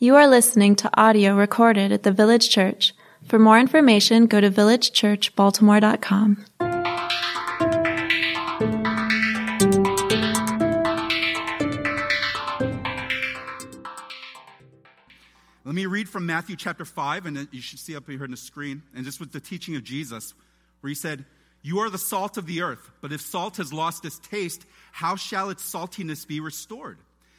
You are listening to audio recorded at the Village Church. For more information, go to villagechurchbaltimore.com. Let me read from Matthew chapter 5, and you should see up here on the screen. And this was the teaching of Jesus, where he said, You are the salt of the earth, but if salt has lost its taste, how shall its saltiness be restored?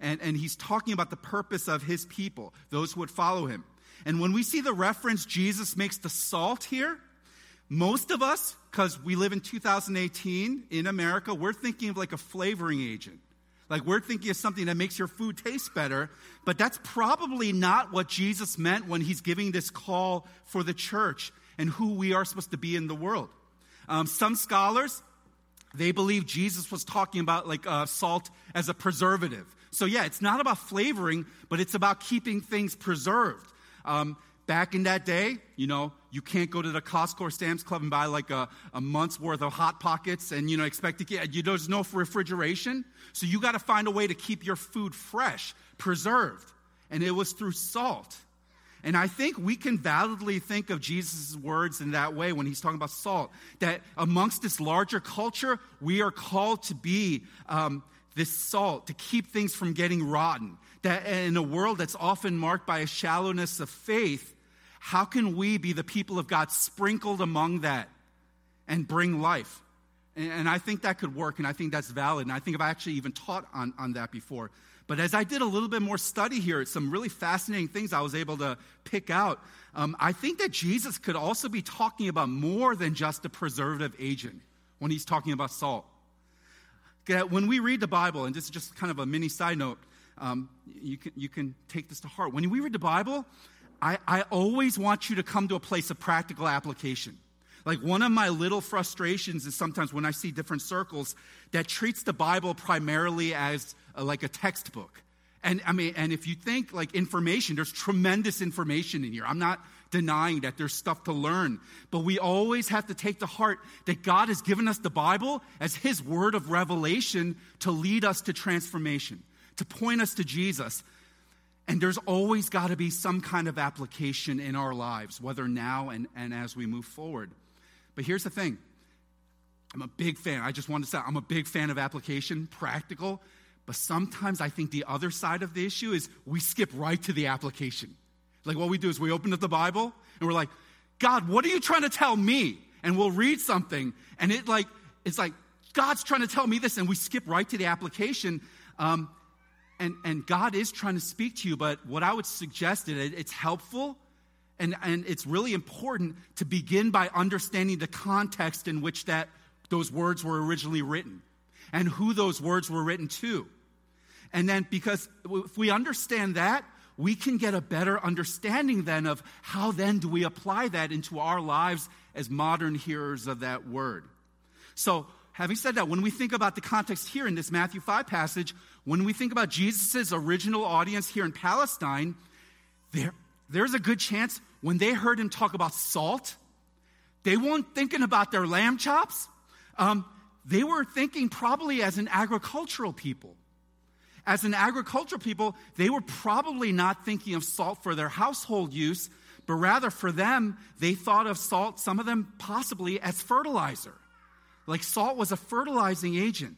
And, and he's talking about the purpose of his people, those who would follow him. And when we see the reference Jesus makes the salt here, most of us, because we live in 2018 in America, we're thinking of like a flavoring agent. Like we're thinking of something that makes your food taste better, but that's probably not what Jesus meant when he's giving this call for the church and who we are supposed to be in the world. Um, some scholars, they believe Jesus was talking about like uh, salt as a preservative. So, yeah, it's not about flavoring, but it's about keeping things preserved. Um, back in that day, you know, you can't go to the Costco or Sam's Club and buy like a, a month's worth of Hot Pockets and, you know, expect to get, you, there's no refrigeration. So you got to find a way to keep your food fresh, preserved. And it was through salt. And I think we can validly think of Jesus' words in that way when he's talking about salt. That amongst this larger culture, we are called to be um, this salt to keep things from getting rotten. That in a world that's often marked by a shallowness of faith, how can we be the people of God sprinkled among that and bring life? And, and I think that could work, and I think that's valid. And I think I've actually even taught on, on that before. But as I did a little bit more study here, some really fascinating things I was able to pick out. Um, I think that Jesus could also be talking about more than just a preservative agent when he's talking about salt when we read the Bible, and this is just kind of a mini side note, um, you, can, you can take this to heart. When we read the Bible, I, I always want you to come to a place of practical application. Like one of my little frustrations is sometimes when I see different circles that treats the Bible primarily as a, like a textbook. And I mean, and if you think like information, there's tremendous information in here. I'm not denying that there's stuff to learn. But we always have to take to heart that God has given us the Bible as His word of revelation to lead us to transformation, to point us to Jesus. And there's always got to be some kind of application in our lives, whether now and, and as we move forward. But here's the thing I'm a big fan. I just want to say I'm a big fan of application, practical. But sometimes I think the other side of the issue is we skip right to the application. Like what we do is we open up the Bible and we're like, God, what are you trying to tell me? And we'll read something and it like, it's like, God's trying to tell me this, and we skip right to the application. Um, and, and God is trying to speak to you, but what I would suggest is it's helpful and, and it's really important to begin by understanding the context in which that, those words were originally written and who those words were written to. And then, because if we understand that, we can get a better understanding then of how then do we apply that into our lives as modern hearers of that word. So, having said that, when we think about the context here in this Matthew 5 passage, when we think about Jesus' original audience here in Palestine, there, there's a good chance when they heard him talk about salt, they weren't thinking about their lamb chops. Um, they were thinking probably as an agricultural people as an agricultural people, they were probably not thinking of salt for their household use, but rather for them, they thought of salt, some of them possibly as fertilizer. Like salt was a fertilizing agent.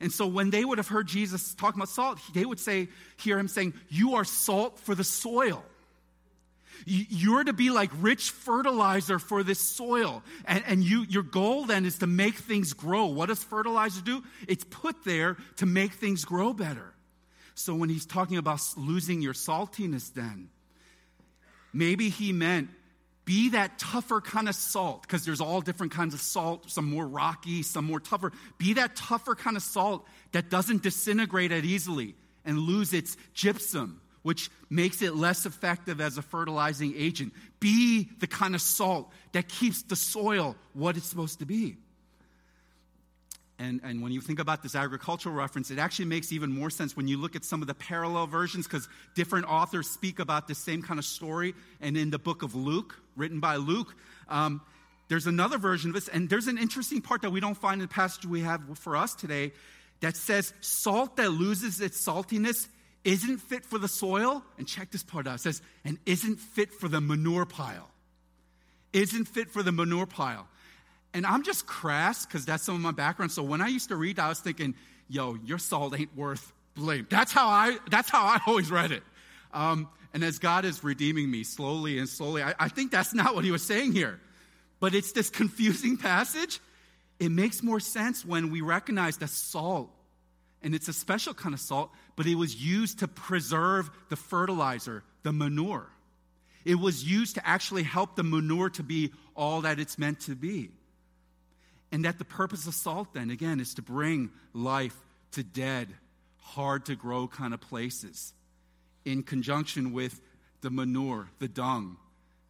And so when they would have heard Jesus talking about salt, they would say, hear him saying, You are salt for the soil. You're to be like rich fertilizer for this soil. And, and you, your goal then is to make things grow. What does fertilizer do? It's put there to make things grow better. So when he's talking about losing your saltiness, then, maybe he meant be that tougher kind of salt, because there's all different kinds of salt, some more rocky, some more tougher. Be that tougher kind of salt that doesn't disintegrate it easily and lose its gypsum, which makes it less effective as a fertilizing agent. Be the kind of salt that keeps the soil what it's supposed to be. And, and when you think about this agricultural reference, it actually makes even more sense when you look at some of the parallel versions, because different authors speak about the same kind of story. And in the book of Luke, written by Luke, um, there's another version of this. And there's an interesting part that we don't find in the passage we have for us today that says salt that loses its saltiness isn't fit for the soil. And check this part out it says, and isn't fit for the manure pile. Isn't fit for the manure pile. And I'm just crass because that's some of my background. So when I used to read, I was thinking, yo, your salt ain't worth blame. That's how I, that's how I always read it. Um, and as God is redeeming me slowly and slowly, I, I think that's not what he was saying here. But it's this confusing passage. It makes more sense when we recognize that salt, and it's a special kind of salt, but it was used to preserve the fertilizer, the manure. It was used to actually help the manure to be all that it's meant to be. And that the purpose of salt, then, again, is to bring life to dead, hard to grow kind of places in conjunction with the manure, the dung.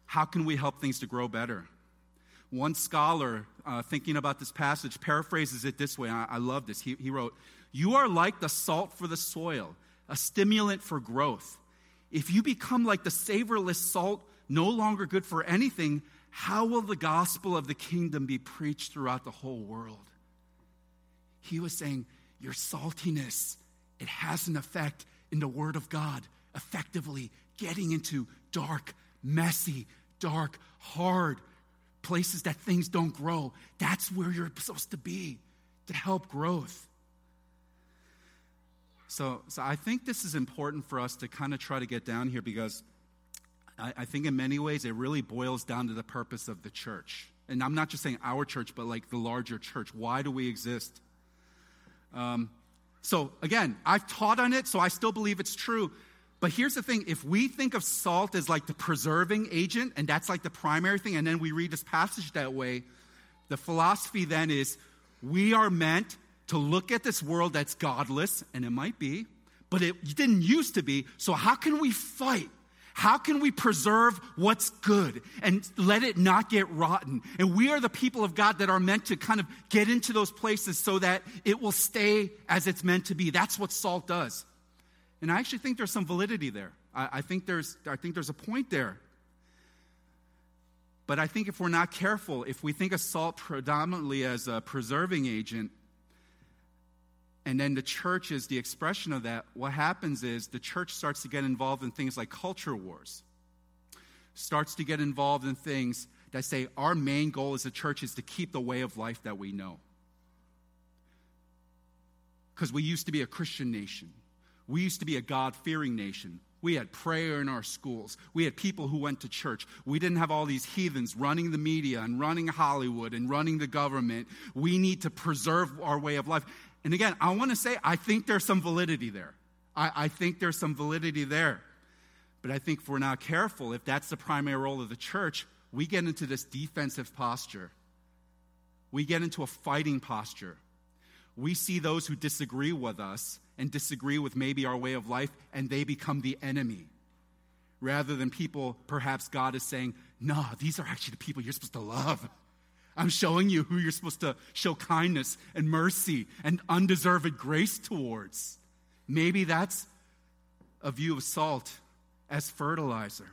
How can we help things to grow better? One scholar, uh, thinking about this passage, paraphrases it this way. I, I love this. He, he wrote, You are like the salt for the soil, a stimulant for growth. If you become like the savorless salt, no longer good for anything, how will the gospel of the kingdom be preached throughout the whole world? He was saying, Your saltiness, it has an effect in the Word of God, effectively getting into dark, messy, dark, hard places that things don't grow. That's where you're supposed to be to help growth. So, so I think this is important for us to kind of try to get down here because I, I think in many ways it really boils down to the purpose of the church. And I'm not just saying our church, but like the larger church. Why do we exist? Um, so again, I've taught on it, so I still believe it's true. But here's the thing if we think of salt as like the preserving agent, and that's like the primary thing, and then we read this passage that way, the philosophy then is we are meant to look at this world that's godless, and it might be, but it didn't used to be. So, how can we fight how can we preserve what's good and let it not get rotten? And we are the people of God that are meant to kind of get into those places so that it will stay as it's meant to be. That's what salt does. And I actually think there's some validity there. I, I think, there's, I think there's a point there. But I think if we're not careful, if we think of salt predominantly as a preserving agent, and then the church is the expression of that, what happens is the church starts to get involved in things like culture wars, starts to get involved in things that say our main goal as a church is to keep the way of life that we know. Because we used to be a Christian nation, we used to be a God fearing nation. We had prayer in our schools. We had people who went to church. We didn't have all these heathens running the media and running Hollywood and running the government. We need to preserve our way of life. And again, I want to say, I think there's some validity there. I, I, think there's some validity there. But I think if we're not careful, if that's the primary role of the church, we get into this defensive posture. We get into a fighting posture. We see those who disagree with us and disagree with maybe our way of life, and they become the enemy. Rather than people, perhaps God is saying, no, these are actually the people you're supposed to love. I'm showing you who you're supposed to show kindness and mercy and undeserved grace towards. Maybe that's a view of salt as fertilizer.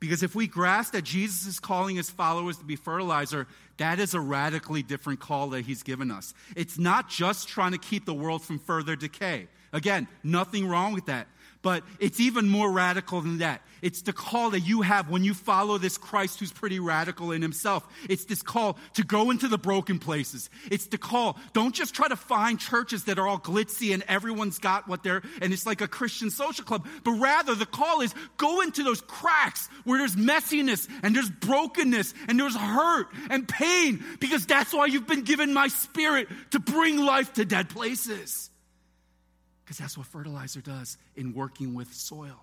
Because if we grasp that Jesus is calling his followers to be fertilizer, that is a radically different call that he's given us. It's not just trying to keep the world from further decay. Again, nothing wrong with that. But it's even more radical than that. It's the call that you have when you follow this Christ who's pretty radical in himself. It's this call to go into the broken places. It's the call. Don't just try to find churches that are all glitzy and everyone's got what they're, and it's like a Christian social club. But rather, the call is go into those cracks where there's messiness and there's brokenness and there's hurt and pain because that's why you've been given my spirit to bring life to dead places. Because that's what fertilizer does in working with soil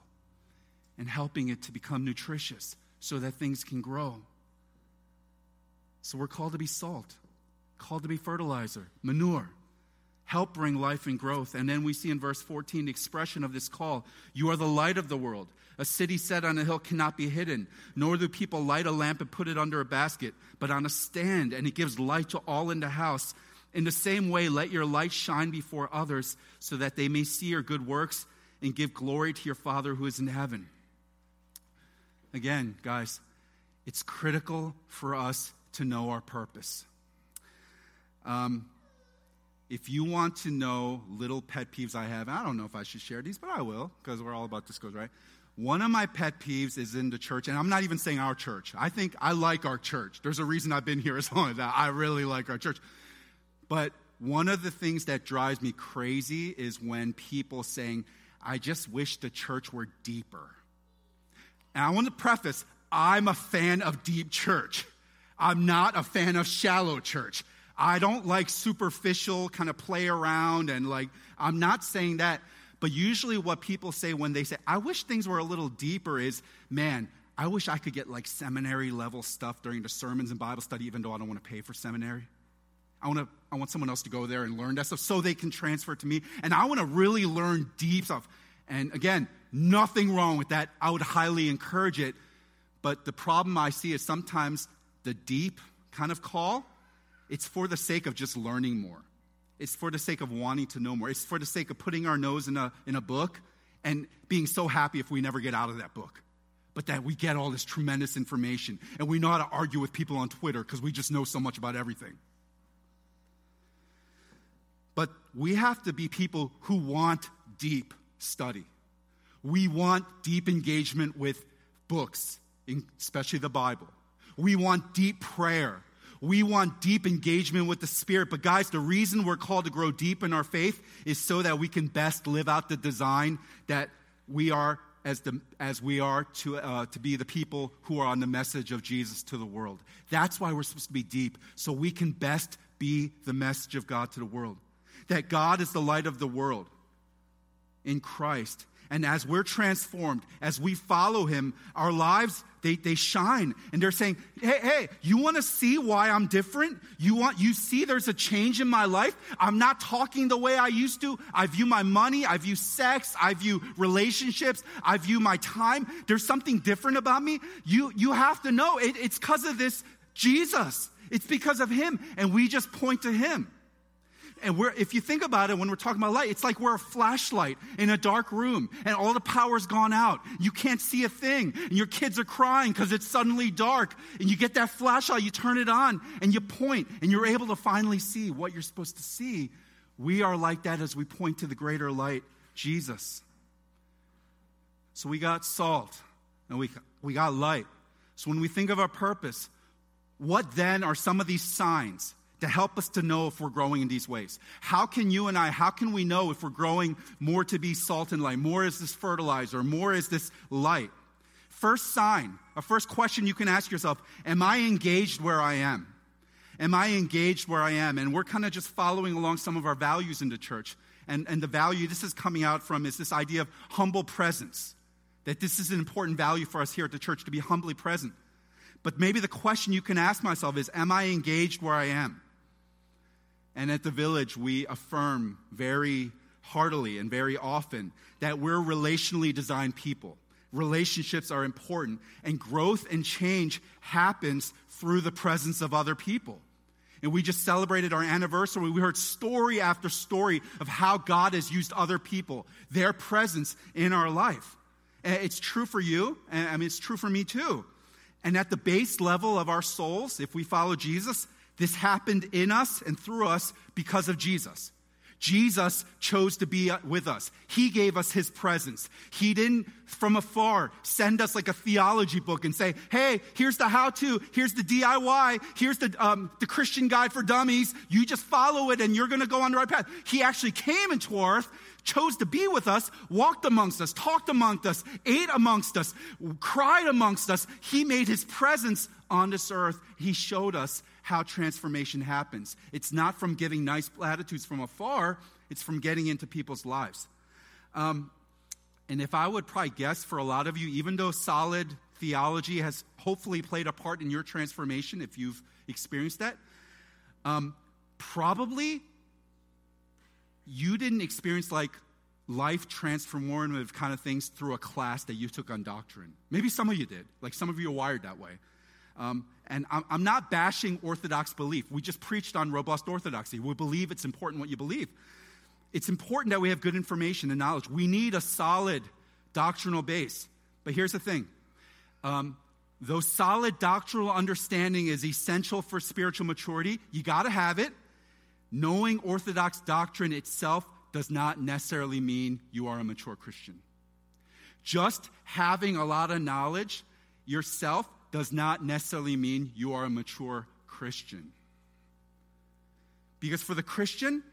and helping it to become nutritious so that things can grow. So we're called to be salt, called to be fertilizer, manure, help bring life and growth. And then we see in verse 14 the expression of this call You are the light of the world. A city set on a hill cannot be hidden, nor do people light a lamp and put it under a basket, but on a stand, and it gives light to all in the house. In the same way, let your light shine before others, so that they may see your good works and give glory to your Father who is in heaven. Again, guys, it's critical for us to know our purpose. Um, if you want to know little pet peeves I have, I don't know if I should share these, but I will, because we're all about disclosure, right? One of my pet peeves is in the church, and I'm not even saying our church. I think I like our church. There's a reason I've been here as long as that. I really like our church. But one of the things that drives me crazy is when people saying, I just wish the church were deeper. And I want to preface, I'm a fan of deep church. I'm not a fan of shallow church. I don't like superficial kind of play around and like, I'm not saying that. But usually, what people say when they say, I wish things were a little deeper, is, man, I wish I could get like seminary level stuff during the sermons and Bible study, even though I don't want to pay for seminary. I want, to, I want someone else to go there and learn that stuff so they can transfer it to me. And I want to really learn deep stuff. And again, nothing wrong with that. I would highly encourage it. But the problem I see is sometimes the deep kind of call, it's for the sake of just learning more. It's for the sake of wanting to know more. It's for the sake of putting our nose in a, in a book and being so happy if we never get out of that book. But that we get all this tremendous information and we know how to argue with people on Twitter because we just know so much about everything. But we have to be people who want deep study. We want deep engagement with books, especially the Bible. We want deep prayer. We want deep engagement with the Spirit. But, guys, the reason we're called to grow deep in our faith is so that we can best live out the design that we are as, the, as we are to, uh, to be the people who are on the message of Jesus to the world. That's why we're supposed to be deep, so we can best be the message of God to the world. That God is the light of the world in Christ. And as we're transformed, as we follow him, our lives, they, they shine. And they're saying, hey, hey, you want to see why I'm different? You want, you see there's a change in my life? I'm not talking the way I used to. I view my money. I view sex. I view relationships. I view my time. There's something different about me. You, you have to know it, it's because of this Jesus. It's because of him. And we just point to him. And we're, if you think about it, when we're talking about light, it's like we're a flashlight in a dark room and all the power's gone out. You can't see a thing. And your kids are crying because it's suddenly dark. And you get that flashlight, you turn it on, and you point, and you're able to finally see what you're supposed to see. We are like that as we point to the greater light, Jesus. So we got salt and we, we got light. So when we think of our purpose, what then are some of these signs to help us to know if we're growing in these ways. How can you and I, how can we know if we're growing more to be salt and light, more as this fertilizer, more as this light? First sign, a first question you can ask yourself Am I engaged where I am? Am I engaged where I am? And we're kind of just following along some of our values in the church. And, and the value this is coming out from is this idea of humble presence. That this is an important value for us here at the church to be humbly present. But maybe the question you can ask myself is Am I engaged where I am? And at the village, we affirm very heartily and very often that we're relationally designed people. Relationships are important, and growth and change happens through the presence of other people. And we just celebrated our anniversary. We heard story after story of how God has used other people, their presence in our life. And it's true for you, and I mean, it's true for me too. And at the base level of our souls, if we follow Jesus, this happened in us and through us because of Jesus. Jesus chose to be with us. He gave us his presence. He didn't, from afar, send us like a theology book and say, hey, here's the how to, here's the DIY, here's the, um, the Christian guide for dummies. You just follow it and you're going to go on the right path. He actually came into earth, chose to be with us, walked amongst us, talked amongst us, ate amongst us, cried amongst us. He made his presence on this earth. He showed us how transformation happens. It's not from giving nice platitudes from afar, it's from getting into people's lives. Um, and if I would probably guess for a lot of you, even though solid theology has hopefully played a part in your transformation, if you've experienced that, um, probably you didn't experience like life transformative kind of things through a class that you took on doctrine. Maybe some of you did. Like some of you are wired that way. Um, and I'm, not bashing Orthodox belief. We just preached on robust orthodoxy. We believe it's important what you believe. It's important that we have good information and knowledge. We need a solid doctrinal base. But here's the thing um, though solid doctrinal understanding is essential for spiritual maturity, you got to have it. Knowing Orthodox doctrine itself does not necessarily mean you are a mature Christian. Just having a lot of knowledge yourself does not necessarily mean you are a mature Christian. Because for the Christian,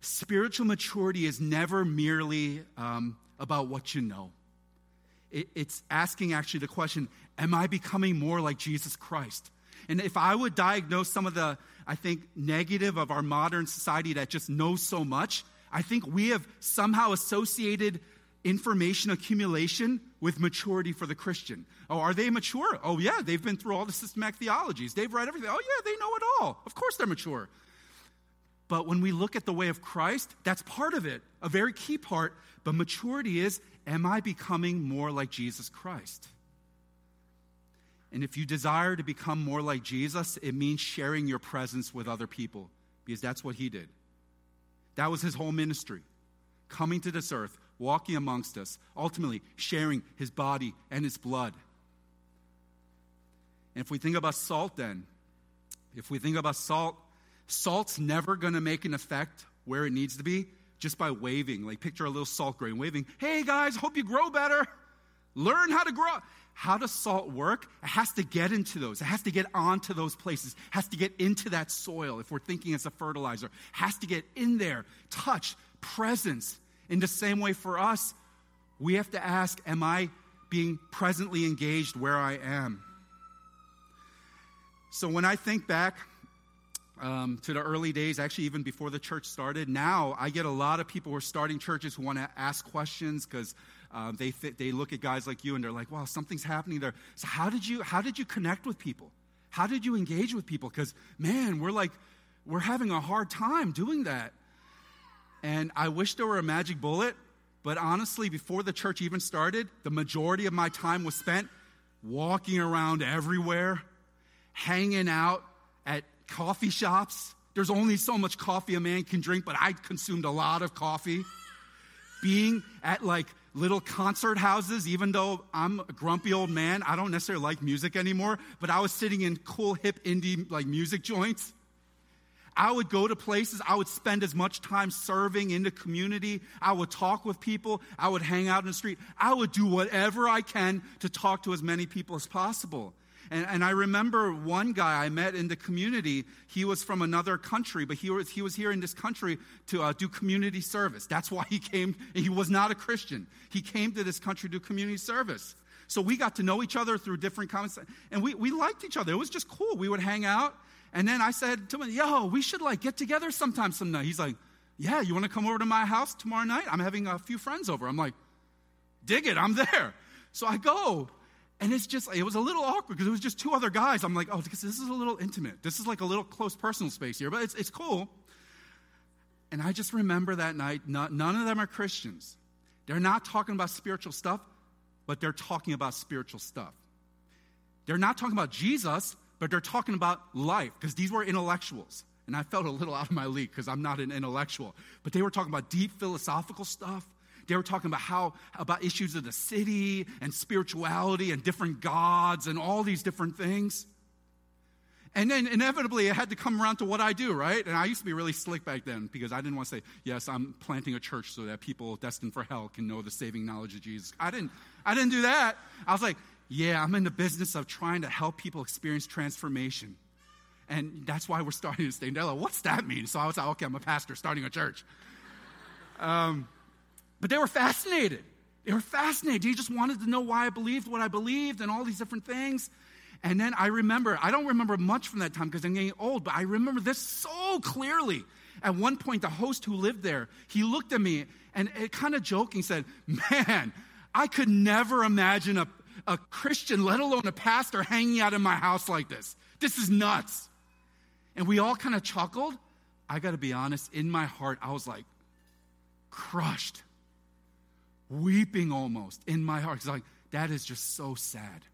spiritual maturity is never merely um, about what you know. It, it's asking actually the question Am I becoming more like Jesus Christ? And if I would diagnose some of the, I think, negative of our modern society that just knows so much, I think we have somehow associated information accumulation with maturity for the Christian. Oh, are they mature? Oh, yeah, they've been through all the systematic theologies. They've read everything. Oh, yeah, they know it all. Of course they're mature. But when we look at the way of Christ, that's part of it, a very key part. But maturity is, am I becoming more like Jesus Christ? And if you desire to become more like Jesus, it means sharing your presence with other people, because that's what he did. That was his whole ministry coming to this earth, walking amongst us, ultimately sharing his body and his blood. And if we think about salt, then, if we think about salt, salt's never going to make an effect where it needs to be just by waving. Like, picture a little salt grain waving, hey guys, hope you grow better. Learn how to grow. How does salt work? It has to get into those. It has to get onto those places. It has to get into that soil. If we're thinking as a fertilizer, it has to get in there, touch, presence. In the same way for us, we have to ask, am I being presently engaged where I am? So when I think back um, to the early days, actually, even before the church started. Now, I get a lot of people who are starting churches who want to ask questions because um, they, th- they look at guys like you and they're like, wow, something's happening there. So, how did you, how did you connect with people? How did you engage with people? Because, man, we're like, we're having a hard time doing that. And I wish there were a magic bullet, but honestly, before the church even started, the majority of my time was spent walking around everywhere, hanging out at coffee shops. There's only so much coffee a man can drink, but I consumed a lot of coffee. Being at like little concert houses, even though I'm a grumpy old man, I don't necessarily like music anymore, but I was sitting in cool, hip, indie like music joints. I would go to places, I would spend as much time serving in the community. I would talk with people, I would hang out in the street. I would do whatever I can to talk to as many people as possible. And, and I remember one guy I met in the community. He was from another country, but he was, he was here in this country to uh, do community service. That's why he came. He was not a Christian. He came to this country to do community service. So we got to know each other through different comments, and we, we liked each other. It was just cool. We would hang out. And then I said to him, Yo, we should like get together sometime some night. He's like, Yeah, you want to come over to my house tomorrow night? I'm having a few friends over. I'm like, Dig it, I'm there. So I go. And it's just, it was a little awkward because it was just two other guys. I'm like, oh, this is a little intimate. This is like a little close personal space here, but it's, it's cool. And I just remember that night, not, none of them are Christians. They're not talking about spiritual stuff, but they're talking about spiritual stuff. They're not talking about Jesus, but they're talking about life because these were intellectuals. And I felt a little out of my league because I'm not an intellectual. But they were talking about deep philosophical stuff they were talking about how about issues of the city and spirituality and different gods and all these different things. And then inevitably it had to come around to what I do, right? And I used to be really slick back then because I didn't want to say, yes, I'm planting a church so that people destined for hell can know the saving knowledge of Jesus. I didn't, I didn't do that. I was like, yeah, I'm in the business of trying to help people experience transformation. And that's why we're starting to stay. They're like, what's that mean? So I was like, okay, I'm a pastor starting a church. Um, but they were fascinated. They were fascinated. They just wanted to know why I believed what I believed and all these different things. And then I remember, I don't remember much from that time because I'm getting old, but I remember this so clearly. At one point, the host who lived there, he looked at me and kind of joking said, Man, I could never imagine a, a Christian, let alone a pastor, hanging out in my house like this. This is nuts. And we all kind of chuckled. I got to be honest, in my heart, I was like, crushed, weeping almost in my heart. It's like, that is just so sad.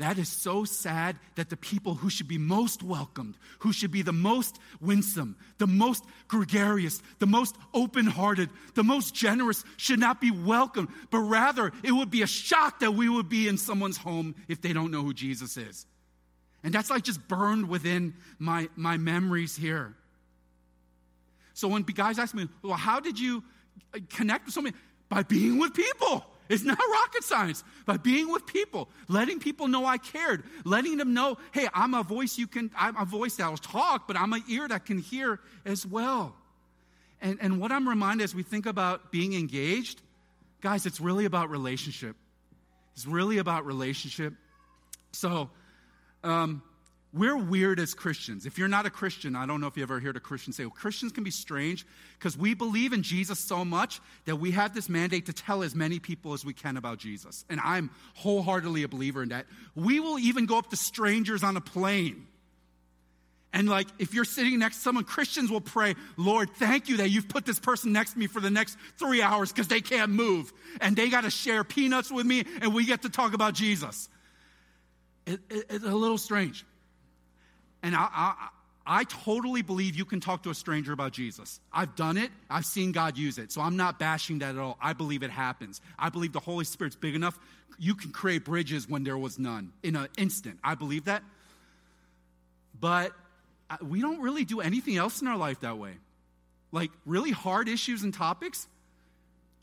That is so sad that the people who should be most welcomed, who should be the most winsome, the most gregarious, the most open hearted, the most generous, should not be welcomed, but rather it would be a shock that we would be in someone's home if they don't know who Jesus is. And that's like just burned within my, my memories here. So when guys ask me, well, how did you connect with somebody? By being with people. It's not rocket science, but being with people, letting people know I cared, letting them know, hey, I'm a voice you can, I'm a voice that will talk, but I'm an ear that can hear as well. And, and what I'm reminded as we think about being engaged, guys, it's really about relationship. It's really about relationship. So, um, we're weird as Christians. If you're not a Christian, I don't know if you ever heard a Christian say, well, Christians can be strange because we believe in Jesus so much that we have this mandate to tell as many people as we can about Jesus. And I'm wholeheartedly a believer in that. We will even go up to strangers on a plane. And like, if you're sitting next to someone, Christians will pray, Lord, thank you that you've put this person next to me for the next three hours because they can't move. And they got to share peanuts with me and we get to talk about Jesus. It, it, it's a little strange. And I, I, I totally believe you can talk to a stranger about Jesus. I've done it. I've seen God use it. So I'm not bashing that at all. I believe it happens. I believe the Holy Spirit's big enough. You can create bridges when there was none in an instant. I believe that. But we don't really do anything else in our life that way. Like really hard issues and topics,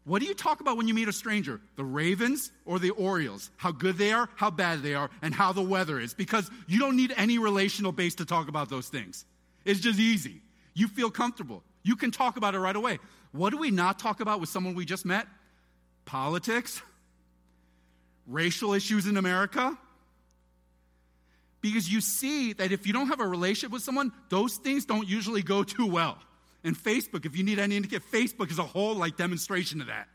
what do you talk about when you meet a stranger? The Ravens or the Orioles? How good they are, how bad they are, and how the weather is. Because you don't need any relational base to talk about those things. It's just easy. You feel comfortable. You can talk about it right away. What do we not talk about with someone we just met? Politics, racial issues in America. Because you see that if you don't have a relationship with someone, those things don't usually go too well. And Facebook, if you need any indicator, Facebook is a whole like demonstration of that.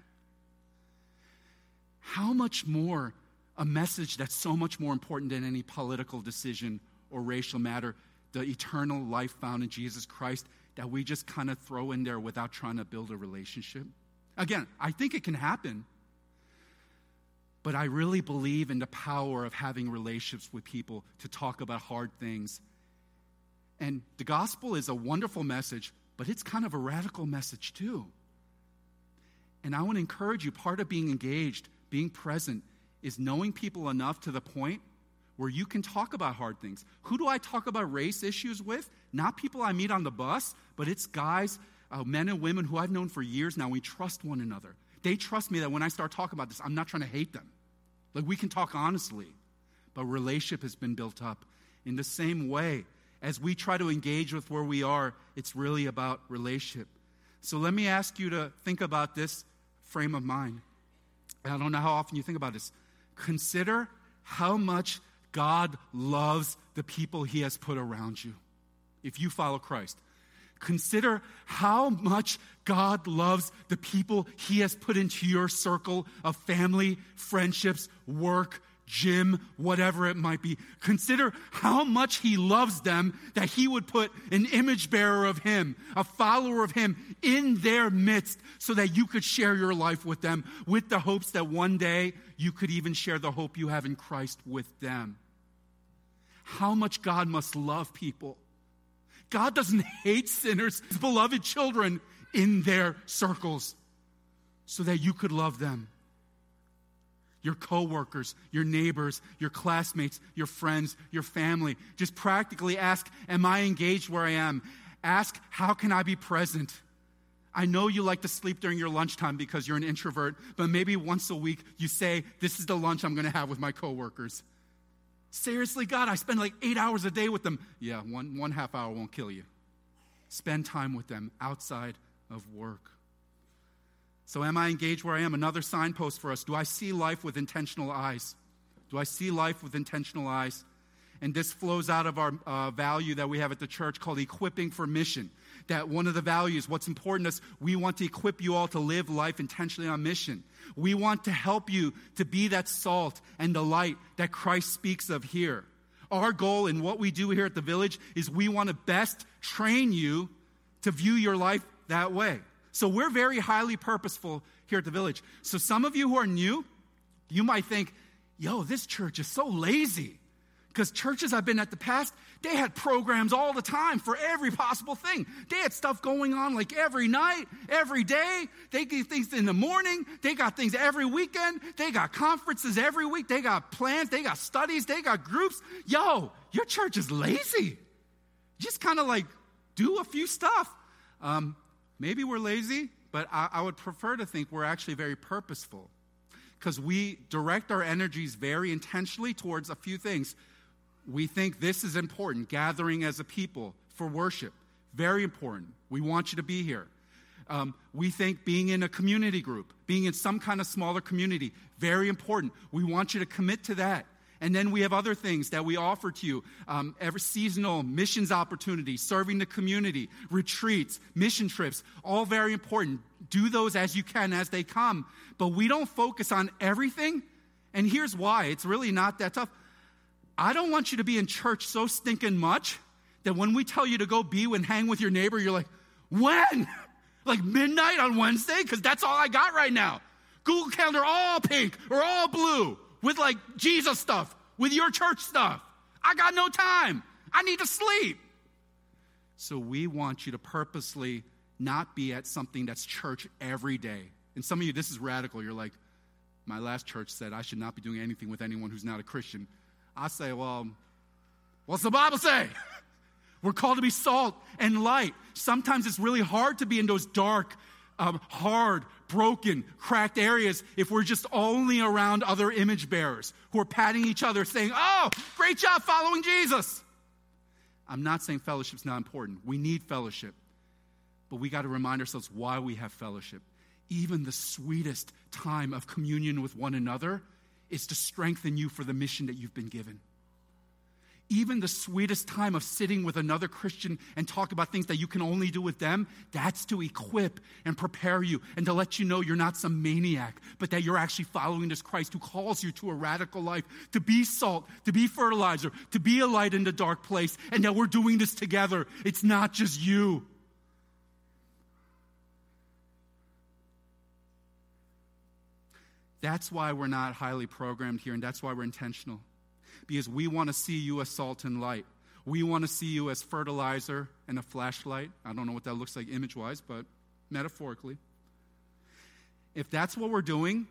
How much more a message that's so much more important than any political decision or racial matter, the eternal life found in Jesus Christ, that we just kind of throw in there without trying to build a relationship? Again, I think it can happen. But I really believe in the power of having relationships with people to talk about hard things. And the gospel is a wonderful message, but it's kind of a radical message too. And I want to encourage you part of being engaged, being present, is knowing people enough to the point where you can talk about hard things. Who do I talk about race issues with? Not people I meet on the bus, but it's guys, uh, men and women who I've known for years now. We trust one another. They trust me that when I start talking about this, I'm not trying to hate them. Like we can talk honestly, but relationship has been built up. In the same way, as we try to engage with where we are, it's really about relationship. So let me ask you to think about this frame of mind. I don't know how often you think about this. Consider how much God loves the people he has put around you if you follow Christ. Consider how much God loves the people he has put into your circle of family, friendships, work, gym, whatever it might be. Consider how much he loves them that he would put an image bearer of him, a follower of him in their midst so that you could share your life with them with the hopes that one day you could even share the hope you have in Christ with them. How much God must love people. God doesn't hate sinners, his beloved children in their circles so that you could love them your coworkers, your neighbors, your classmates, your friends, your family. Just practically ask, Am I engaged where I am? Ask, How can I be present? I know you like to sleep during your lunchtime because you're an introvert, but maybe once a week you say, This is the lunch I'm going to have with my coworkers. Seriously, God, I spend like eight hours a day with them. Yeah, one, one half hour won't kill you. Spend time with them outside of work. So, am I engaged where I am? Another signpost for us. Do I see life with intentional eyes? Do I see life with intentional eyes? And this flows out of our uh, value that we have at the church called equipping for mission. That one of the values, what's important is we want to equip you all to live life intentionally on mission. We want to help you to be that salt and the light that Christ speaks of here. Our goal in what we do here at the village is we want to best train you to view your life that way. So we're very highly purposeful here at the village. So some of you who are new, you might think, yo, this church is so lazy. Because churches I've been at the past, they had programs all the time for every possible thing. They had stuff going on like every night, every day. They get things in the morning. They got things every weekend. They got conferences every week. They got plans. They got studies. They got groups. Yo, your church is lazy. Just kind of like do a few stuff. Um, maybe we're lazy, but I, I would prefer to think we're actually very purposeful because we direct our energies very intentionally towards a few things we think this is important gathering as a people for worship. Very important. We want you to be here. Um, we think being in a community group, being in some kind of smaller community, very important. We want you to commit to that. And then we have other things that we offer to you um, every seasonal missions opportunities, serving the community, retreats, mission trips, all very important. Do those as you can as they come. But we don't focus on everything. And here's why it's really not that tough. I don't want you to be in church so stinking much that when we tell you to go be and hang with your neighbor, you're like, when? like midnight on Wednesday? Because that's all I got right now. Google Calendar all pink or all blue with like Jesus stuff, with your church stuff. I got no time. I need to sleep. So we want you to purposely not be at something that's church every day. And some of you, this is radical. You're like, my last church said I should not be doing anything with anyone who's not a Christian. I say, well, what's the Bible say? We're called to be salt and light. Sometimes it's really hard to be in those dark, um, hard, broken, cracked areas if we're just only around other image bearers who are patting each other, saying, Oh, great job following Jesus. I'm not saying fellowship's not important. We need fellowship. But we got to remind ourselves why we have fellowship. Even the sweetest time of communion with one another is to strengthen you for the mission that you've been given. Even the sweetest time of sitting with another Christian and talk about things that you can only do with them, that's to equip and prepare you and to let you know you're not some maniac, but that you're actually following this Christ who calls you to a radical life, to be salt, to be fertilizer, to be a light in the dark place, and that we're doing this together. It's not just you. That's why we're not highly programmed here, and that's why we're intentional. Because we want to see you as salt and light. We want to see you as fertilizer and a flashlight. I don't know what that looks like image wise, but metaphorically. If that's what we're doing,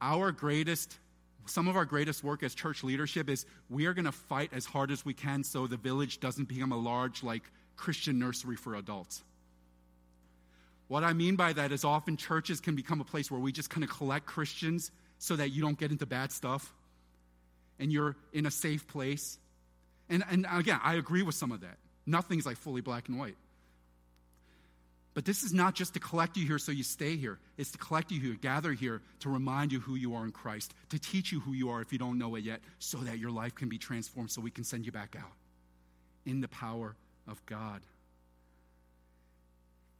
our greatest, some of our greatest work as church leadership is we are going to fight as hard as we can so the village doesn't become a large, like, Christian nursery for adults. What I mean by that is often churches can become a place where we just kind of collect Christians so that you don't get into bad stuff and you're in a safe place. And, and again, I agree with some of that. Nothing's like fully black and white. But this is not just to collect you here so you stay here. It's to collect you here, gather here to remind you who you are in Christ, to teach you who you are if you don't know it yet, so that your life can be transformed, so we can send you back out in the power of God.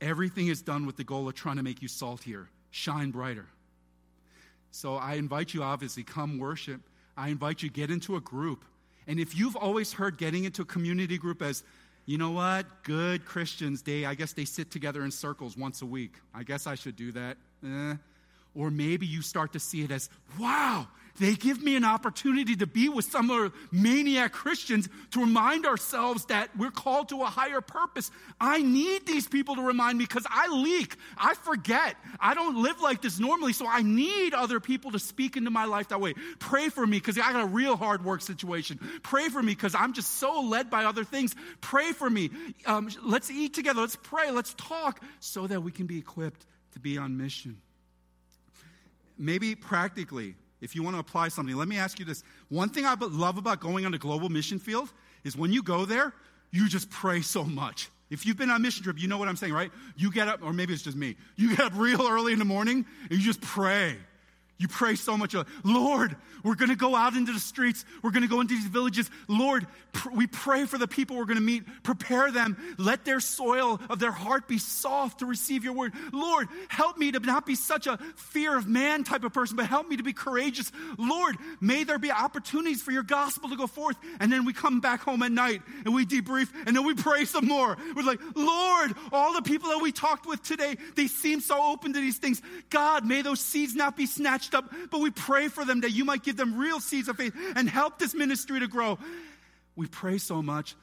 Everything is done with the goal of trying to make you saltier, shine brighter. So I invite you, obviously, come worship. I invite you, to get into a group. And if you've always heard getting into a community group as, you know what, good Christians, they, I guess they sit together in circles once a week. I guess I should do that. Eh. Or maybe you start to see it as, wow, they give me an opportunity to be with some other maniac Christians to remind ourselves that we're called to a higher purpose. I need these people to remind me because I leak. I forget. I don't live like this normally, so I need other people to speak into my life that way. Pray for me because I got a real hard work situation. Pray for me because I'm just so led by other things. Pray for me. Um, let's eat together. Let's pray. Let's talk so that we can be equipped to be on mission. Maybe practically, if you want to apply something, let me ask you this. One thing I love about going on a global mission field is when you go there, you just pray so much. If you've been on a mission trip, you know what I'm saying, right? You get up, or maybe it's just me, you get up real early in the morning and you just pray. You pray so much, Lord, we're going to go out into the streets. We're going to go into these villages. Lord, pr- we pray for the people we're going to meet. Prepare them. Let their soil of their heart be soft to receive your word. Lord, help me to not be such a fear of man type of person, but help me to be courageous. Lord, may there be opportunities for your gospel to go forth. And then we come back home at night and we debrief and then we pray some more. We're like, Lord, all the people that we talked with today, they seem so open to these things. God, may those seeds not be snatched up, but we pray for them that you might give them real seeds of faith and help this ministry to grow. We pray so much,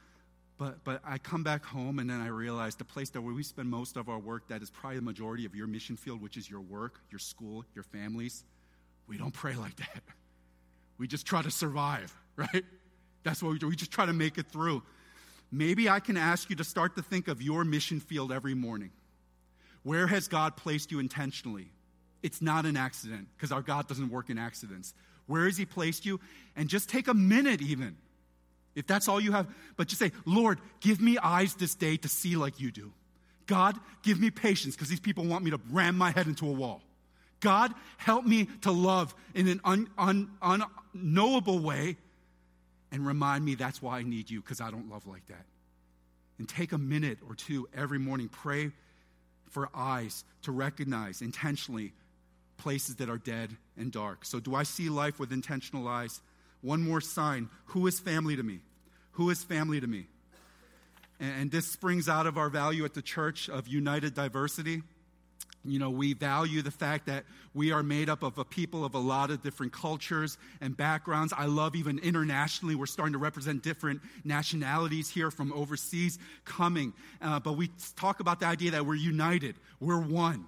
but, but I come back home and then I realize the place that where we spend most of our work, that is probably the majority of your mission field, which is your work, your school, your families. We don't pray like that. We just try to survive, right? That's what we do. We just try to make it through. Maybe I can ask you to start to think of your mission field every morning. Where has God placed you intentionally? It's not an accident because our God doesn't work in accidents. Where has He placed you? And just take a minute, even if that's all you have, but just say, Lord, give me eyes this day to see like you do. God, give me patience because these people want me to ram my head into a wall. God, help me to love in an un, un, unknowable way and remind me that's why I need you because I don't love like that. And take a minute or two every morning, pray for eyes to recognize intentionally places that are dead and dark. So, do I see life with intentional eyes? One more sign who is family to me? Who is family to me? And, this springs out of our value at the church of united diversity. You know, we value the fact that we are made up of a people of a lot of different cultures and backgrounds. I love even internationally, we're starting to represent different nationalities here from overseas coming. Uh, but we talk about the idea that we're united, we're one.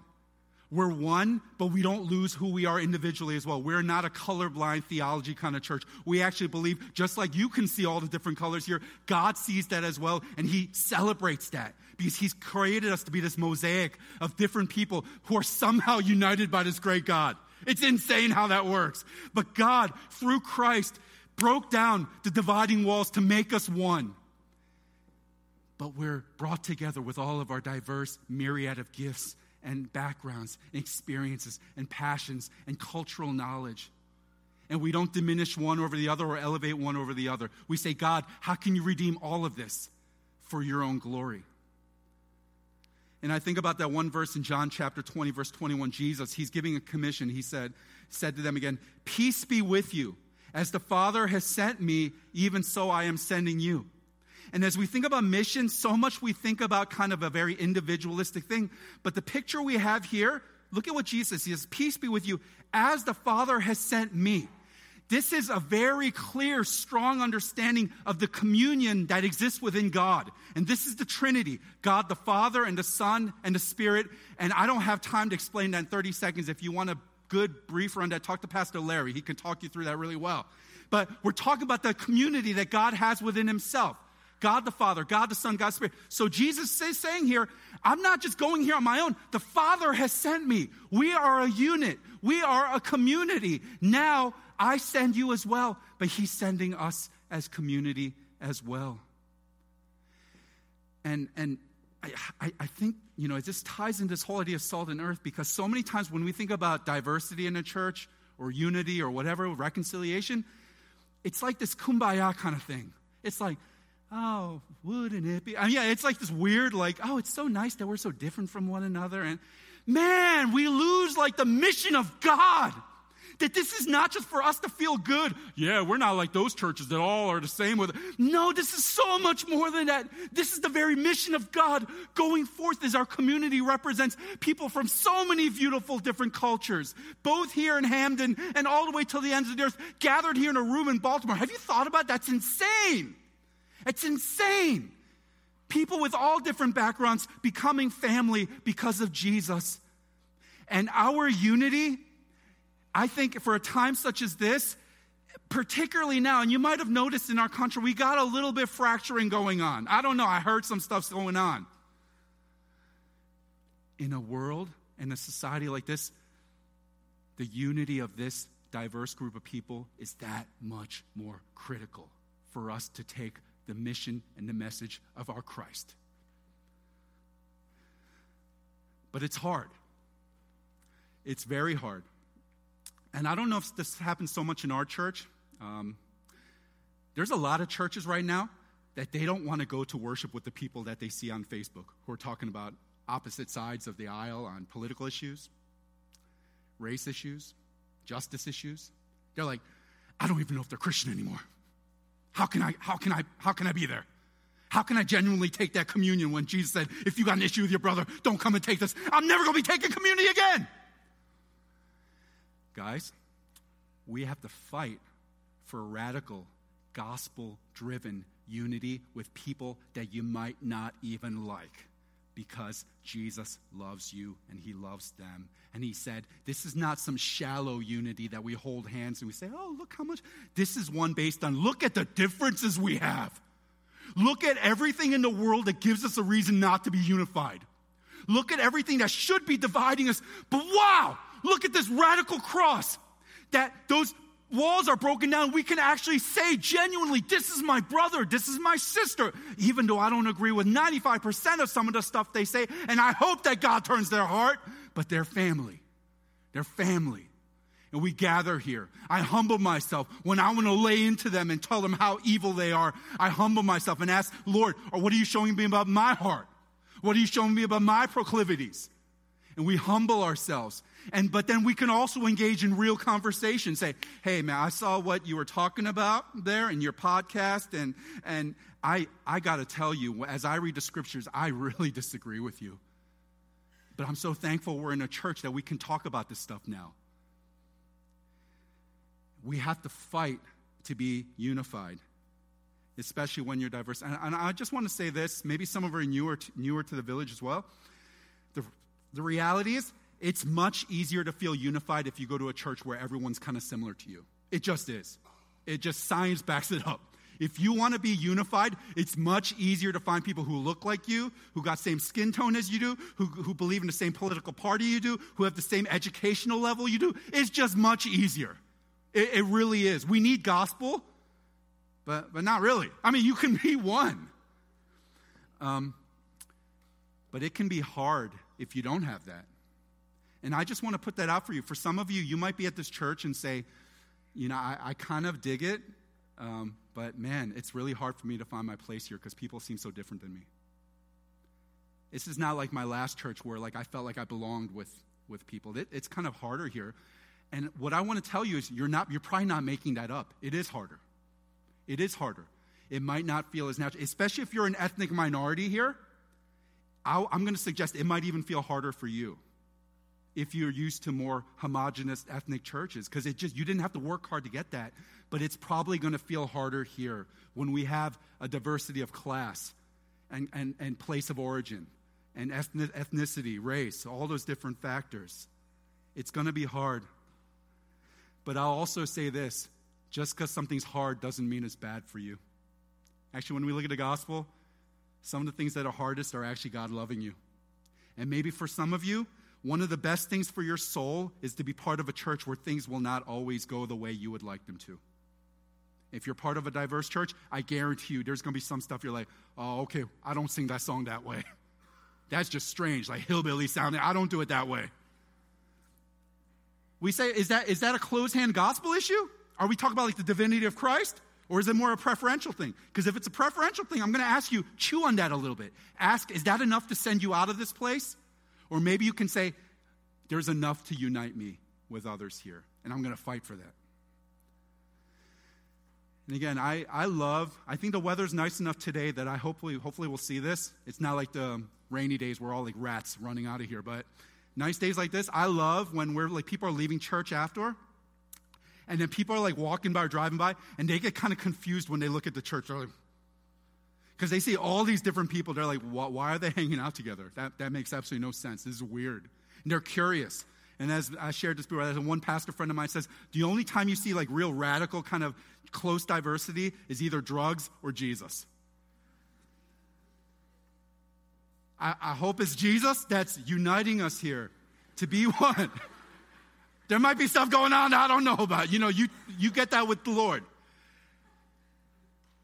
We're one, but we don't lose who we are individually as well. We're not a colorblind theology kind of church. We actually believe, just like you can see all the different colors here, God sees that as well, and He celebrates that because He's created us to be this mosaic of different people who are somehow united by this great God. It's insane how that works. But God, through Christ, broke down the dividing walls to make us one. But we're brought together with all of our diverse myriad of gifts and backgrounds and experiences and passions and cultural knowledge. And we don't diminish one over the other or elevate one over the other. We say, God, how can you redeem all of this for your own glory? And I think about that one verse in John chapter 20, verse 21. Jesus, he's giving a commission. He said, said to them again, Peace be with you. As the Father has sent me, even so I am sending you. And as we think about mission, so much we think about kind of a very individualistic thing. But the picture we have here, look at what Jesus says Peace be with you, as the Father has sent me. This is a very clear, strong understanding of the communion that exists within God. And this is the Trinity God the Father, and the Son, and the Spirit. And I don't have time to explain that in 30 seconds. If you want a good brief run that, talk to Pastor Larry. He can talk you through that really well. But we're talking about the community that God has within Himself. God the Father, God the Son, God the Spirit. So Jesus is saying here, I'm not just going here on my own. The Father has sent me. We are a unit. We are a community. Now I send you as well, but He's sending us as community as well. And, and I, I, think, you know, it just ties into this whole idea of salt and earth because so many times when we think about diversity in a church or unity or whatever, reconciliation, it's like this kumbaya kind of thing. It's like, oh, wouldn't it be? I mean, yeah, it's like this weird, like, oh, it's so nice that we're so different from one another. And man, we lose like the mission of God. That this is not just for us to feel good. Yeah, we're not like those churches that all are the same with. No, this is so much more than that. This is the very mission of God going forth as our community represents people from so many beautiful different cultures, both here in Hampden and all the way to the ends of the earth, gathered here in a room in Baltimore. Have you thought about that? That's insane. It's insane. People with all different backgrounds becoming family because of Jesus. And our unity, I think for a time such as this, particularly now, and you might have noticed in our country, we got a little bit fracturing going on. I don't know, I heard some stuff's going on. In a world, in a society like this, the unity of this diverse group of people is that much more critical for us to take the mission and the message of our Christ. But it's hard. It's very hard. and I don't know if this happens so much in our church. Um, there's a lot of churches right now that they don't want to go to worship with the people that they see on Facebook who are talking about opposite sides of the aisle on political issues, race issues, justice issues. They're like, I don't even know if they're Christian anymore. How can I, how can I, how can I be there? How can I genuinely take that communion when Jesus said, if you got an issue with your brother, don't come and take this? I'm never going to be taking communion again. Guys, we have to fight for radical, gospel driven unity with people that you might not even like because Jesus loves you and he loves them. And he said, This is not some shallow unity that we hold hands and we say, Oh, look how much. This is one based on, look at the differences we have. Look at everything in the world that gives us a reason not to be unified. Look at everything that should be dividing us. But wow, look at this radical cross that those walls are broken down. We can actually say genuinely, this is my brother, this is my sister, even though I don't agree with 95% of some of the stuff they say. And I hope that God turns their heart, but they're family. They're family. And we gather here. I humble myself when I want to lay into them and tell them how evil they are. I humble myself and ask, Lord, or what are you showing me about my heart? What are you showing me about my proclivities? And we humble ourselves and but then we can also engage in real conversation. Say, hey man, I saw what you were talking about there in your podcast, and and I I gotta tell you, as I read the scriptures, I really disagree with you. But I'm so thankful we're in a church that we can talk about this stuff now. We have to fight to be unified, especially when you're diverse. And, and I just want to say this, maybe some of you are newer newer to the village as well. The, reality is, it's much easier to feel unified if you go to a church where everyone's kind of similar to you. It just is. It just science backs it up. If you want to be unified, it's much easier to find people who look like you, who got same skin tone as you do, who, who believe in the same political party you do, who have the same educational level you do. It's just much easier. It, it really is. We need gospel, but, but not really. I mean, you can be one. Um, but it can be hard if you don't have that. And I just want to put that out for you. For some of you, you might be at this church and say, you know, I, I kind of dig it, um, but man, it's really hard for me to find my place here because people seem so different than me. This is not like my last church where like I felt like I belonged with, with people. It, it's kind of harder here. And what I want to tell you is you're not you're probably not making that up. It is harder. It is harder. It might not feel as natural, especially if you're an ethnic minority here. I I'm going to suggest it might even feel harder for you if you're used to more homogenous ethnic churches because it just you didn't have to work hard to get that but it's probably going to feel harder here when we have a diversity of class and, and, and place of origin and ethnicity race all those different factors. It's going to be hard. But i'll also say this just because something's hard doesn't mean it's bad for you. Actually when we look at the gospel some of the things that are hardest are actually god loving you and maybe for some of you one of the best things for your soul is to be part of a church where things will not always go the way you would like them to. If you're part of a diverse church, I guarantee you there's going to be some stuff you're like, oh, okay, I don't sing that song that way. That's just strange, like hillbilly sounding. I don't do it that way. We say, is that, is that a closed hand gospel issue? Are we talking about like the divinity of Christ? Or is it more a preferential thing? Because if it's a preferential thing, I'm going to ask you, chew on that a little bit. Ask, is that enough to send you out of this place? Or maybe you can say, There's enough to unite me with others here, and I'm going to fight for that. And again, I, I love, I think the weather's nice enough today that I hopefully, hopefully we'll see this. It's not like the um, rainy days where all like rats running out of here, but nice days like this, I love when we're like people are leaving church after, and then people are like walking by or driving by, and they get kind of confused when they look at the church. They're like, because they see all these different people. They're like, why are they hanging out together? That, that makes absolutely no sense. This is weird. And they're curious. And as I shared this before, as one pastor friend of mine says, the only time you see like real radical kind of close diversity is either drugs or Jesus. I, I hope it's Jesus that's uniting us here to be one. There might be stuff going on I don't know about. You know, you, you get that with the Lord.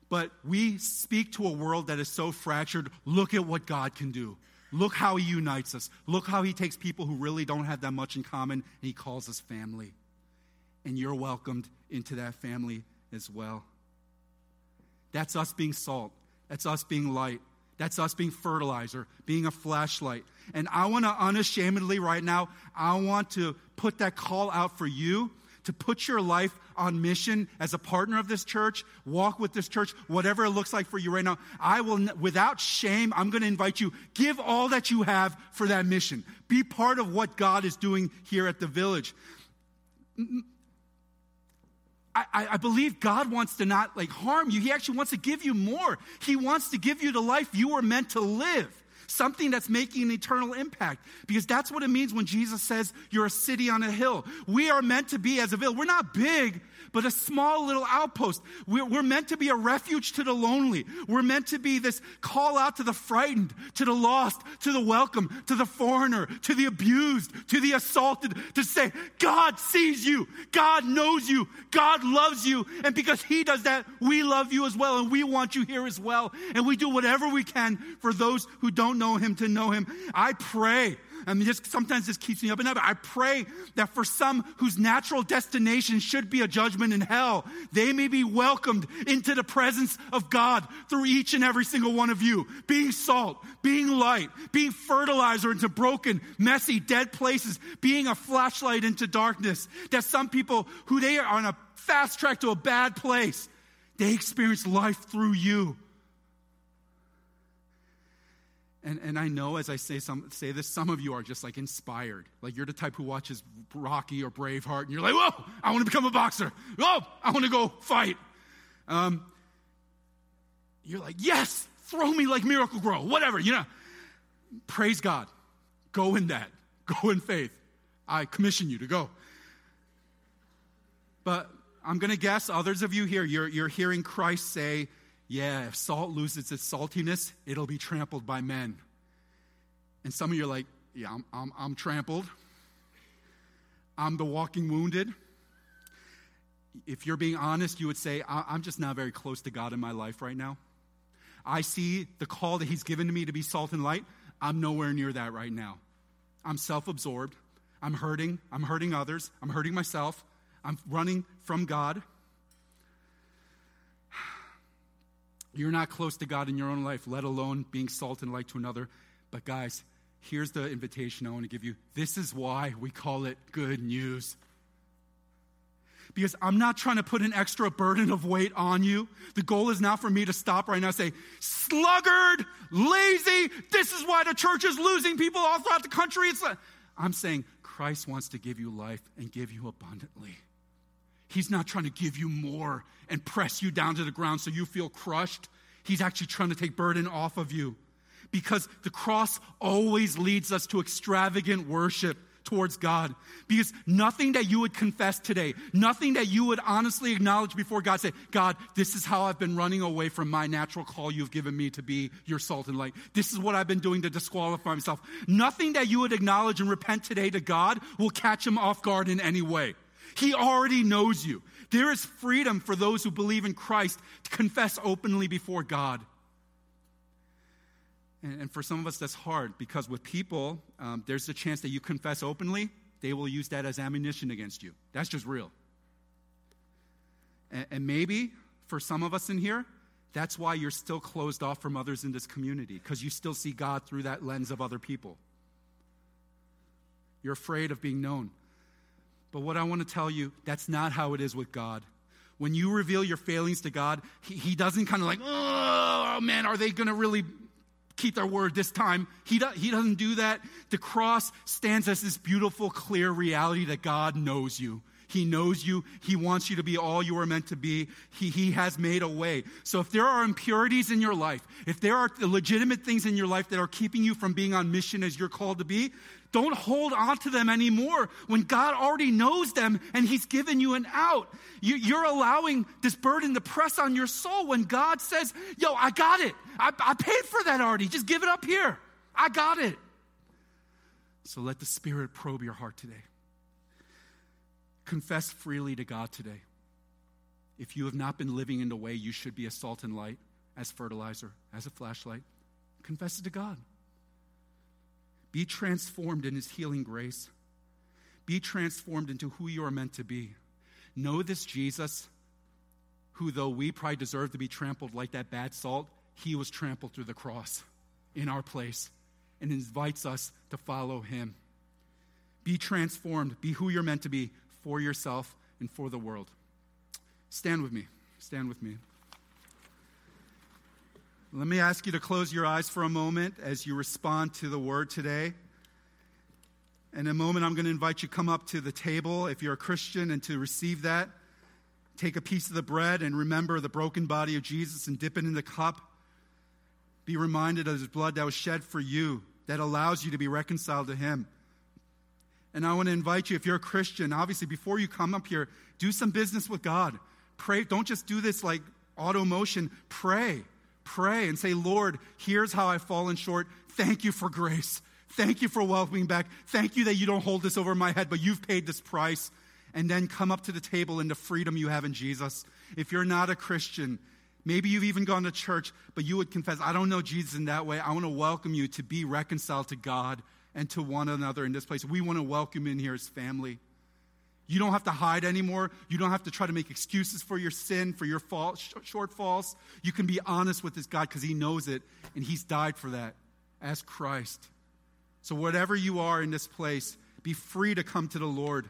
But we speak to a world that is so fractured. Look at what God can do. Look how He unites us. Look how He takes people who really don't have that much in common and He calls us family. and you're welcomed into that family as well. That's us being salt. That's us being light. That's us being fertilizer, being a flashlight. And I want to unashamedly right now, I want to put that call out for you to put your life on mission as a partner of this church, walk with this church, whatever it looks like for you right now. I will, without shame, I'm going to invite you, give all that you have for that mission. Be part of what God is doing here at the village. I, I, believe God wants to not like harm you. He actually wants to give you more. He wants to give you the life you were meant to live something that's making an eternal impact. Because that's what it means when Jesus says you're a city on a hill. We are meant to be as a village. We're not big, but a small little outpost. We're, we're, meant to be a refuge to the lonely. We're meant to be this call out to the frightened, to the lost, to the welcome, to the foreigner, to the abused, to the assaulted, to say, God sees you. God knows you. God loves you. And because He does that, we love you as well. And we want you here as well. And we do whatever we can for those who don't know Him to know Him. I pray I mean, just sometimes this keeps me up at night. But I pray that for some whose natural destination should be a judgment in hell, they may be welcomed into the presence of God through each and every single one of you. Being salt, being light, being fertilizer into broken, messy, dead places, being a flashlight into darkness. That some people who they are on a fast track to a bad place, they experience life through you. And, and I know as I say, some, say this, some of you are just like inspired. Like you're the type who watches Rocky or Braveheart and you're like, whoa, I want to become a boxer. Whoa, I want to go fight. Um, you're like, yes, throw me like Miracle-Gro, whatever, you know. Praise God. Go in that. Go in faith. I commission you to go. But I'm going to guess others of you here, you're, you're hearing Christ say, yeah, if salt loses its saltiness, it'll be trampled by men. And some of you are like, yeah, I'm, I'm, I'm trampled. I'm the walking wounded. If you're being honest, you would say, I'm just not very close to God in my life right now. I see the call that He's given to me to be salt and light. I'm nowhere near that right now. I'm self absorbed. I'm hurting. I'm hurting others. I'm hurting myself. I'm running from God. You're not close to God in your own life, let alone being salt and light to another. But, guys, here's the invitation I want to give you. This is why we call it good news. Because I'm not trying to put an extra burden of weight on you. The goal is not for me to stop right now and say, sluggard, lazy, this is why the church is losing people all throughout the country. It's like, I'm saying Christ wants to give you life and give you abundantly. He's not trying to give you more and press you down to the ground so you feel crushed. He's actually trying to take burden off of you. Because the cross always leads us to extravagant worship towards God. Because nothing that you would confess today, nothing that you would honestly acknowledge before God, say, God, this is how I've been running away from my natural call you've given me to be your salt and light. This is what I've been doing to disqualify myself. Nothing that you would acknowledge and repent today to God will catch him off guard in any way. He already knows you. There is freedom for those who believe in Christ to confess openly before God. And, and for some of us, that's hard because with people, um, there's a chance that you confess openly, they will use that as ammunition against you. That's just real. And, and maybe for some of us in here, that's why you're still closed off from others in this community because you still see God through that lens of other people. You're afraid of being known. But what I want to tell you, that's not how it is with God. When you reveal your failings to God, He, he doesn't kind of like, oh, oh man, are they going to really keep their word this time? He, do, he doesn't do that. The cross stands as this beautiful, clear reality that God knows you. He knows you. He wants you to be all you are meant to be. He, he has made a way. So if there are impurities in your life, if there are legitimate things in your life that are keeping you from being on mission as you're called to be, don't hold on to them anymore when God already knows them and He's given you an out. You, are allowing this burden to press on your soul when God says, Yo, I got it. I, I paid for that already. Just give it up here. I got it. So let the Spirit probe your heart today. Confess freely to God today. If you have not been living in the way you should be as salt and light, as fertilizer, as a flashlight, confess it to God. Be transformed in His healing grace. Be transformed into who you are meant to be. know this Jesus, who, though we probably deserve to be trampled like that bad salt, he was trampled through the cross in our place and invites us to follow him. Be transformed, be who you're meant to be for yourself and for the world. Stand with me. Stand with me. Let me ask you to close your eyes for a moment as you respond to the word today. In a moment, I'm going to invite you to come up to the table if you're a Christian and to receive that. Take a piece of the bread and remember the broken body of Jesus and dip it in the cup. Be reminded of his blood that was shed for you, that allows you to be reconciled to him. And I want to invite you, if you're a Christian, obviously, before you come up here, do some business with God. Pray. Don't just do this like auto motion. Pray. Pray and say, Lord, here's how I've fallen short. Thank you for grace. Thank you for welcoming back. Thank you that you don't hold this over my head, but you've paid this price. And then come up to the table in the freedom you have in Jesus. If you're not a Christian, maybe you've even gone to church, but you would confess, I don't know Jesus in that way. I want to welcome you to be reconciled to God and to one another in this place. We want to welcome in here as family. You don't have to hide anymore. You don't have to try to make excuses for your sin, for your fault, shortfalls. You can be honest with this God because He knows it, and He's died for that as Christ. So, whatever you are in this place, be free to come to the Lord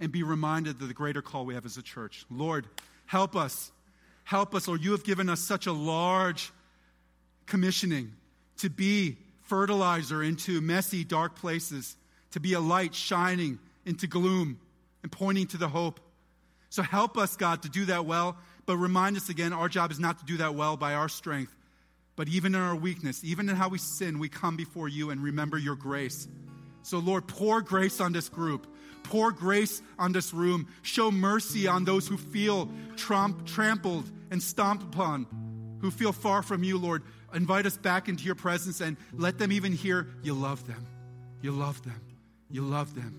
and be reminded of the greater call we have as a church. Lord, help us. Help us, Lord. You have given us such a large commissioning to be fertilizer into messy, dark places, to be a light shining into gloom and pointing to the hope. So help us, God, to do that well. But remind us again, our job is not to do that well by our strength, but even in our weakness, even in how we sin, we come before you and remember your grace. So, Lord, pour grace on this group. Pour grace on this room. Show mercy on those who feel trump, trampled and stomped upon, who feel far from you, Lord. Invite us back into your presence and let them even hear you love them. You love them. You love them.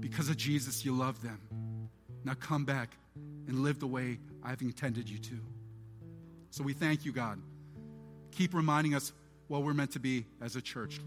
Because of Jesus, you love them. Now come back and live the way I've intended you to. So we thank you, God keep reminding us what we're meant to be as a church.